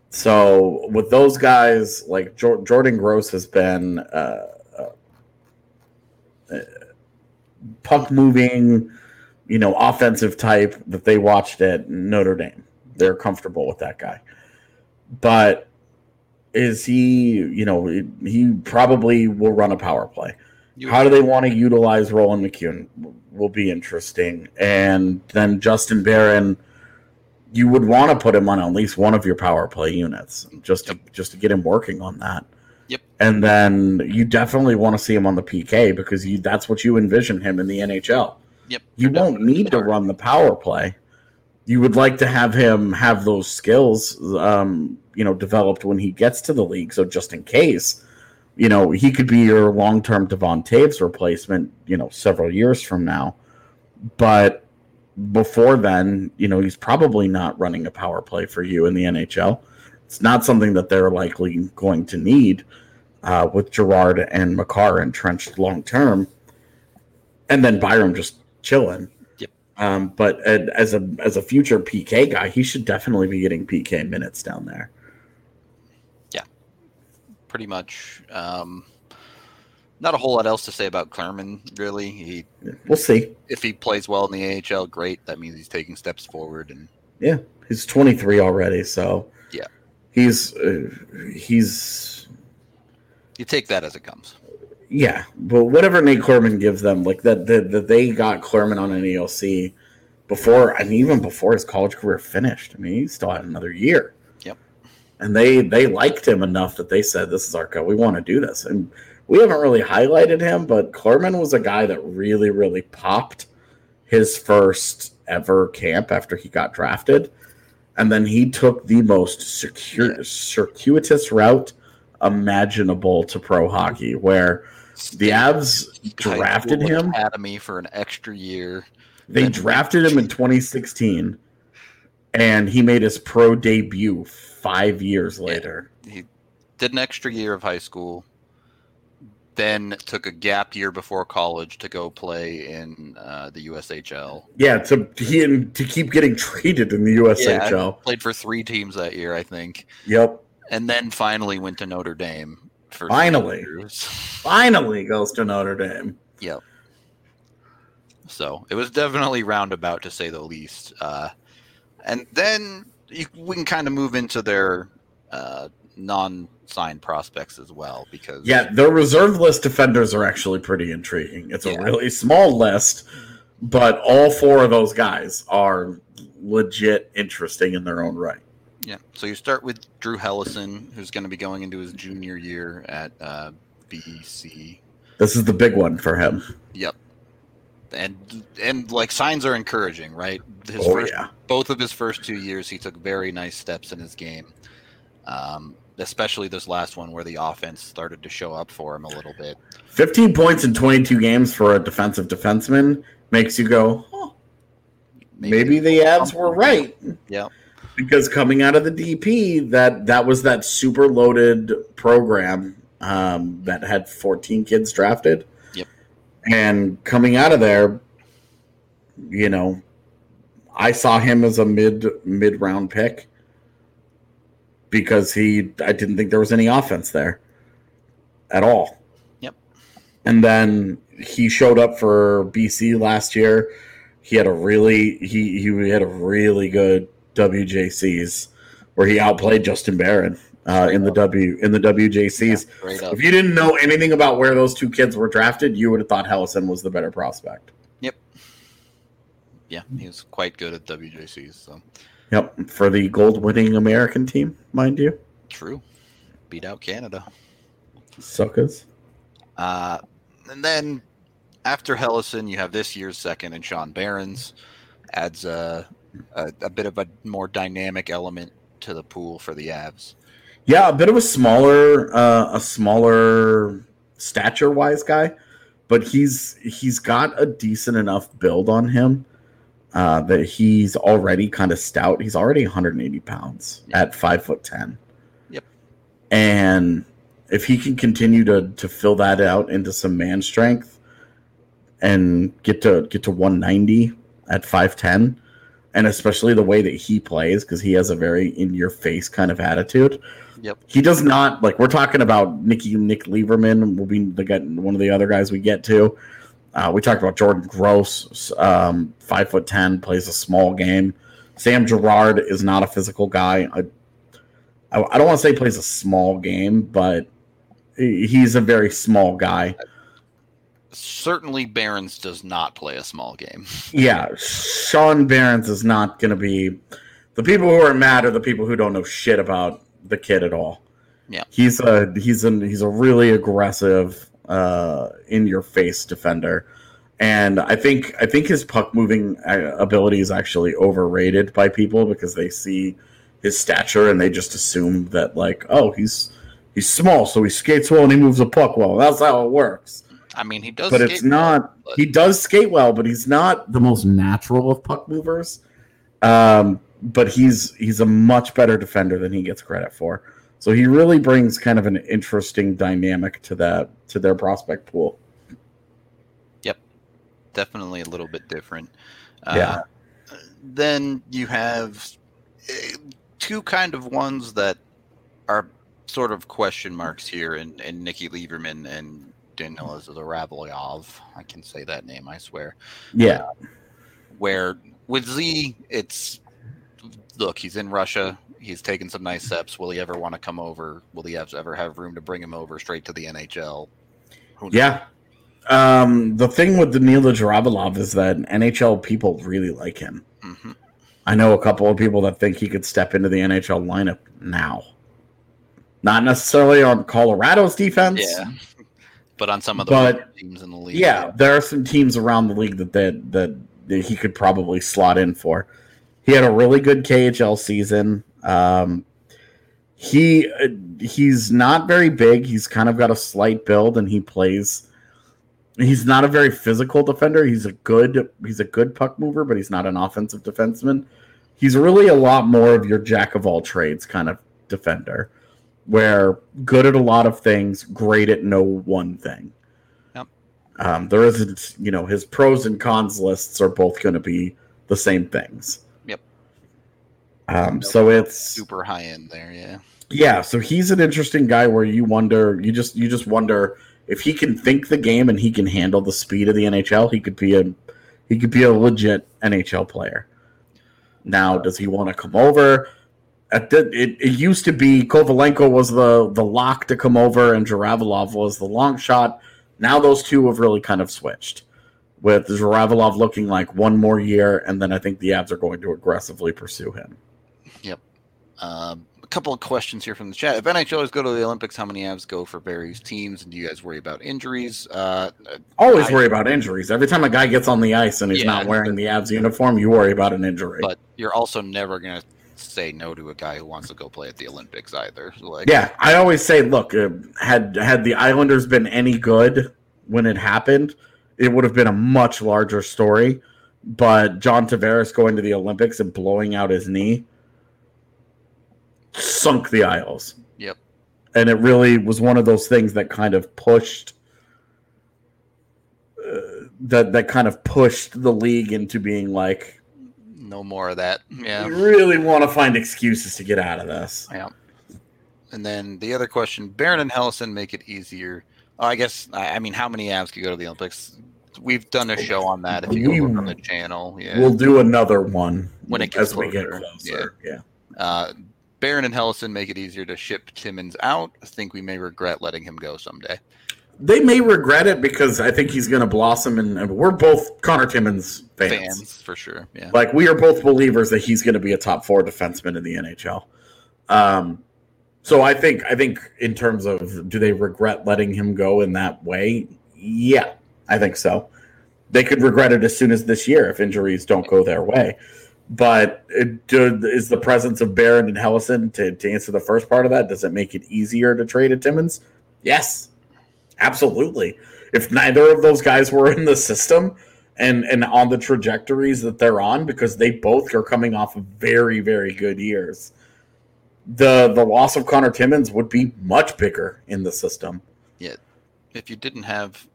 so with those guys like Jor- Jordan Gross has been uh, uh puck moving you know, offensive type that they watched at Notre Dame. They're comfortable with that guy. But is he, you know, he probably will run a power play. You- How do they want to utilize Roland McKeown will be interesting. And then Justin Barron, you would want to put him on at least one of your power play units just to just to get him working on that. Yep. And then you definitely want to see him on the PK because you that's what you envision him in the NHL. Yep. You won't need to run the power play. You would like to have him have those skills, um, you know, developed when he gets to the league. So just in case, you know, he could be your long-term Devon Toews replacement, you know, several years from now. But before then, you know, he's probably not running a power play for you in the NHL. It's not something that they're likely going to need uh, with Gerard and Makar entrenched long term, and then Byram just chilling. Yep. Um, but uh, as a as a future PK guy, he should definitely be getting PK minutes down there. Pretty much. Um, not a whole lot else to say about Clurman, really. He, We'll see. if he plays well in the AHL, great. That means he's taking steps forward, and Yeah, he's 23 already, so Yeah. he's uh, he's you take that as it comes. yeah. But whatever Nate Clurman gives them, like that, that, that they got Clurman on an ELC before, and even before his college career finished. I mean, he still had another year. And they they liked him enough that they said, "This is our guy. We want to do this." And we haven't really highlighted him, but Clurman was a guy that really really popped his first ever camp after he got drafted. And then he took the most circuitous, circuitous route imaginable to pro hockey, where the Avs drafted him. academy for an extra year. They drafted him in 2016, and he made his pro debut five years later. He did an extra year of high school, then took a gap year before college to go play in uh, the USHL. Yeah, to he and to keep getting [LAUGHS] traded in the USHL. Played for three teams that year, I think, Yep. and then finally went to Notre Dame. For Finally. [LAUGHS] Finally goes to Notre Dame. Yep. So it was definitely roundabout to say the least. Uh, and then you, we can kind of move into their uh, non-signed prospects as well because Yeah, their reserve list defenders are actually pretty intriguing. It's a really small list, but all four of those guys are legit interesting in their own right. yeah. So you start with Drew Helleson, who's going to be going into his junior year at uh, BC. This is the big one for him. Yep. And and like signs are encouraging, right? His oh first yeah. both of his first two years, he took very nice steps in his game. Um, especially this last one where the offense started to show up for him a little bit. 15 points in 22 games for a defensive defenseman makes you go, huh, maybe the ads were right. Yep. because coming out of the DP, that that was that super loaded program um, that had 14 kids drafted. And coming out of there, you know, I saw him as a mid mid round pick because he I didn't think there was any offense there at all. Yep. And then he showed up for BC last year. He had a really he he had a really good WJCs where he outplayed Justin Barron uh, in the W in the WJCs. Up. If you didn't know anything about where those two kids were drafted, you would have thought Helleson was the better prospect. Yep. Yeah, he was quite good at WJCs. So Yep, for the gold winning American team, mind you. true. Beat out Canada. Suckers. Uh, and then after Helleson, you have this year's second and Sean Behrens adds a, a, a bit of a more dynamic element to the pool for the Avs. Yeah, a bit of a smaller, uh, a smaller stature wise guy, but he's he's got a decent enough build on him uh, that he's already kind of stout. He's already 180 pounds at five foot ten. Yep. And if he can continue to to fill that out into some man strength and get to get to 190 at 5'10 and especially the way that he plays because he has a very in your face kind of attitude Yep. he does not like we're talking about Nicky Nick Leivermann will be the guy, one of the other guys we get to. Uh, we talked about Jordan Gross, um, five foot ten, plays a small game. Sam Gerard is not a physical guy. I, I, I don't want to say plays a small game, but he's a very small guy. Certainly, Behrens does not play a small game. [LAUGHS] Yeah, Sean Behrens is not going to be. The people who are mad are the people who don't know shit about the kid at all. Yeah. he's a he's a he's a really aggressive, uh, in your face defender, and I think I think his puck moving uh, ability is actually overrated by people because they see his stature and they just assume that like oh he's he's small so he skates well and he moves a puck well. That's how it works I mean, he does, but skate it's well, not. but- He does skate well, but he's not the most natural of puck movers. Um, but he's he's a much better defender than he gets credit for. So he really brings kind of an interesting dynamic to that to their prospect pool. Yep, definitely a little bit different. Uh, Yeah. Then you have uh, two kind of ones that are sort of question marks here, and and Nikki Leivermann and Daniel Zhuravlyov. I can say that name, I swear. Yeah, Where with Z, it's look, he's in Russia. He's taken some nice steps. Will he ever want to come over? Will he have, ever have room to bring him over straight to the NHL? Yeah. Um, the thing with Danila Zhuravlyov is that NHL people really like him. Mhm. I know a couple of people that think he could step into the NHL lineup now. Not necessarily on Colorado's defense. Yeah. But on some of the But- teams in the league. Yeah, there are some teams around the league that that, that he could probably slot in for. He had a really good KHL season. Um, he he's not very big. He's kind of got a slight build, and he plays. He's not a very physical defender. He's a good he's a good puck mover, but he's not an offensive defenseman. He's really a lot more of your jack of all trades kind of defender, where good at a lot of things, great at no one thing. Yep. Um, there isn't, you know, his pros and cons lists are both going to be the same things. Yep. Um, so it's Super high end there, yeah. yeah, so he's an interesting guy where you wonder, you just you just wonder if he can think the game and he can handle the speed of the NHL, he could be a he could be a legit NHL player. Now, does he want to come over? At the, it, it used to be Kovalenko was the the lock to come over and Zhuravlyov was the long shot. Now those two have really kind of switched. With Zhuravlyov looking like one more year, and then I think the Avs are going to aggressively pursue him. Yep. Um, a couple of questions here from the chat. If NHLers go to the Olympics, how many Avs go for various teams? And do you guys worry about injuries? Uh, Always I- worry about injuries. Every time a guy gets on the ice and he's Yeah. not wearing the Avs uniform, you worry about an injury. but you're also never going to say no to a guy who wants to go play at the Olympics either. Like, yeah, I always say, look, uh, had had the Islanders been any good when it happened, it would have been a much larger story. But John Tavares going to the Olympics and blowing out his knee sunk the Isles. Yep. and it really was one of those things that kind of pushed uh, that that kind of pushed the league into being like no more of that. Yeah. we really want to find excuses to get out of this. Yeah. And then the other question: Barron and Helleson make it easier. Oh, I guess I I mean, how many Avs could go to the Olympics? We've done a show on that. If you We- go on the channel, yeah. We'll do another one When it gets as we get closer, closer. Yeah. Uh, Barron and Hellison make it easier to ship Timmins out. I think we may regret letting him go someday. They may regret it because I think he's going to blossom, and, and we're both Conor Timmins fans. Fans, for sure. Yeah. Like we are both believers that he's going to be a top four defenseman in the NHL. Um, so I think I think in terms of do they regret letting him go in that way? Yeah, I think so. They could regret it as soon as this year if injuries don't go their way. But it, do, is the presence of Barron and Helleson to, to answer the first part of that? Does it make it easier to trade at Timmins? Yes, absolutely. If neither of those guys were in the system, and and on the trajectories that they're on because they both are coming off of very very good years. The the loss of Conor Timmins would be much bigger in the system. Yeah, if you didn't have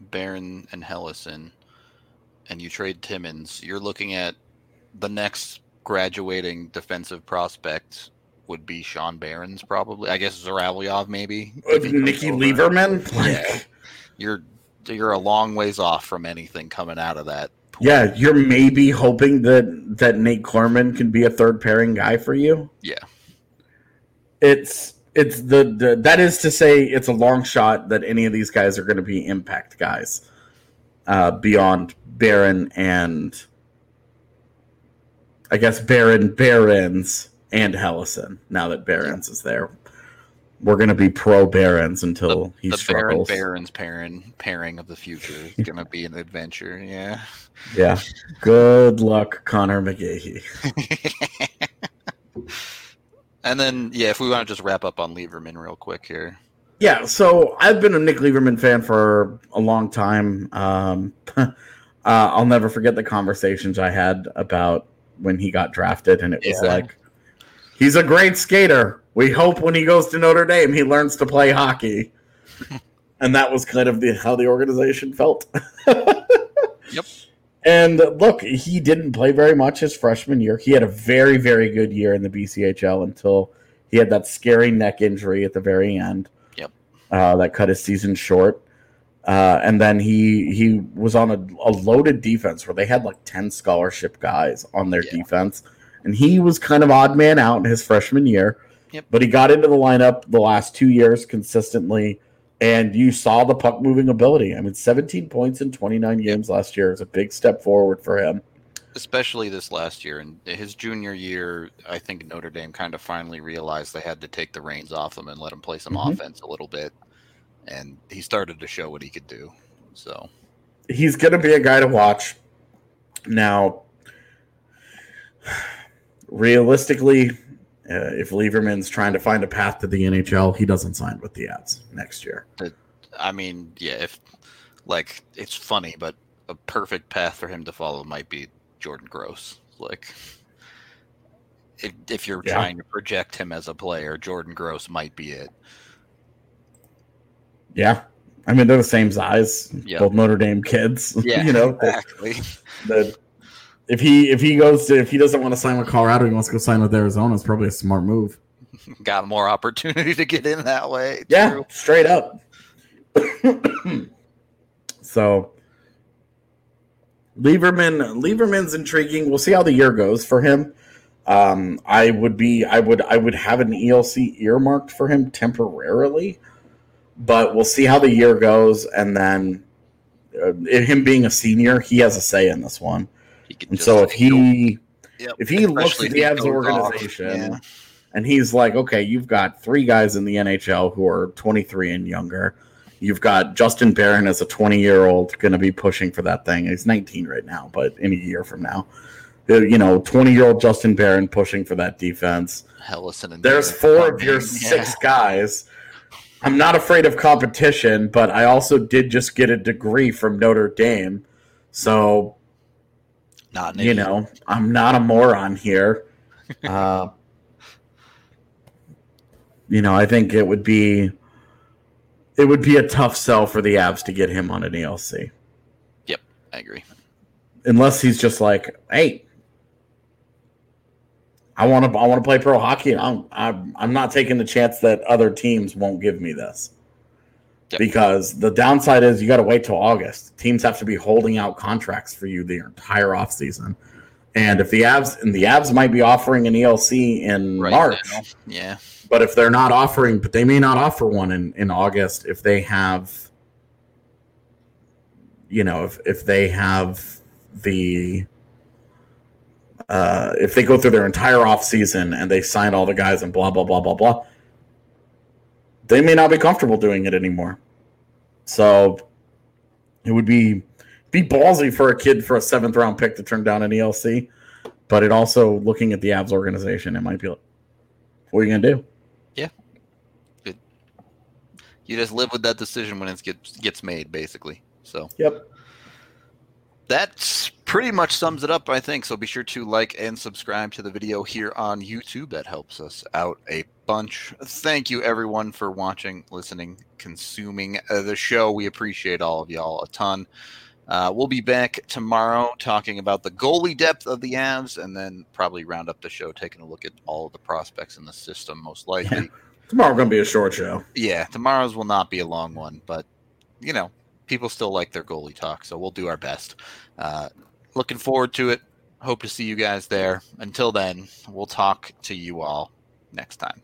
Barron and Helleson and you trade Timmins, you're looking at the next graduating defensive prospect would be Sean Behrens probably. I guess Zhuravlyov maybe. he Nikki. Leivermann, Yeah. [LAUGHS] You're you're a long ways off from anything coming out of that. pool. yeah, you're maybe hoping that that Nate Clurman can be a third pairing guy for you. Yeah. It's it's the, the that is to say it's a long shot that any of these guys are going to be impact guys uh, beyond Barron and I guess Barron Behrens and Helleson. Now that Behrens is there, we're going to be pro Behrens until he the Baron struggles. Barron's pairing pairing of the future is gonna be an adventure. Yeah. Yeah. Good luck, Connor McGahee. [LAUGHS] and then yeah, if we want to just wrap up on Leivermann real quick here. Yeah, so I've been a Nick Leivermann fan for a long time. Um, [LAUGHS] uh, I'll never forget the conversations I had about when he got drafted, and it was Yeah. like, he's a great skater. We hope when he goes to Notre Dame, he learns to play hockey. [LAUGHS] and that was kind of the how the organization felt. [LAUGHS] Yep. And look, he didn't play very much his freshman year. He had a very, very good year in the BCHL until he had that scary neck injury at the very end. Yep. Uh, that cut his season short. Uh, and then he he was on a, a loaded defense where they had like 10 scholarship guys on their Yeah. defense. And he was kind of odd man out in his freshman year. Yep. But he got into the lineup the last two years consistently and you saw the puck moving ability. I mean, 17 points in 29 games last year is a big step forward for him. especially this last year and his junior year i think notre dame kind of finally realized they had to take the reins off him and let him play some Mhm. offense a little bit and he started to show what he could do so He's going to be a guy to watch. Now, realistically, uh, if Leivermann's trying to find a path to the NHL, he doesn't sign with the Avs next year. I mean, yeah, if like it's funny, but a perfect path for him to follow might be Jordan Gross. Like, if if you're Yeah. trying to project him as a player, Jordan Gross might be it. Yeah. I mean, they're the same size, Yeah. both Notre Dame kids. [LAUGHS] Yeah, you know, exactly. that if he if he goes to if he doesn't want to sign with Colorado, he wants to go sign with Arizona. It's probably a smart move. [LAUGHS] Got more opportunity to get in that way. Yeah, straight up. [COUGHS] so Leivermann Leivermann's intriguing. We'll see how the year goes for him. Um, I would be I would I would have an ELC earmarked for him temporarily, but we'll see how the year goes, and then uh, him being a senior, he has a say in this one. And so if he Yep, if he looks at the he Avs goes off, organization yeah. and he's like, okay, you've got three guys in the NHL who are 23 and younger. You've got Justin Barron as a 20 year old going to be pushing for that thing. He's 19 right now, but in a year from now, Uh, you know, 20 year old Justin Barron pushing for that defense. Helleson and There's four of your [LAUGHS] Fleming, six guys. I'm not afraid of competition, but I also did just get a degree from Notre Dame. So Not you know, I'm not a moron here. [LAUGHS] Uh, you know, I think it would be it would be a tough sell for the Avs to get him on an ELC, Yep, I agree. unless he's just like, hey. I want to. I want to play pro hockey. and I'm. I'm. I'm not taking the chance that other teams won't give me this, Yep. because the downside is you got to wait till August. Teams have to be holding out contracts for you the entire offseason. And if the Avs and the Avs might be offering an ELC in Right March, now, Yeah. but if they're not offering, but they may not offer one in, in August if they have, you know, if, if they have the, uh, if they go through their entire off season and they sign all the guys and blah, blah, blah, blah, blah, they may not be comfortable doing it anymore. So it would be, be ballsy for a kid for a seventh round pick to turn down an ELC, but it also looking at the Avs organization, it might be like, what are you gonna do? Yeah. You just live with that decision when it gets gets made, basically. So Yep. that pretty much sums it up, I think. So be sure to like and subscribe to the video here on YouTube. That helps us out a bunch. Thank you, everyone, for watching, listening, consuming uh, the show. We appreciate all of y'all a ton. Uh, we'll be back tomorrow talking about the goalie depth of the Avs and then probably round up the show taking a look at all of the prospects in the system, most likely. Tomorrow gonna be a short show. Yeah, tomorrow's will not be a long one, but you know, people still like their goalie talk, so we'll do our best. Uh, looking forward to it. Hope to see you guys there. Until then, we'll talk to you all next time.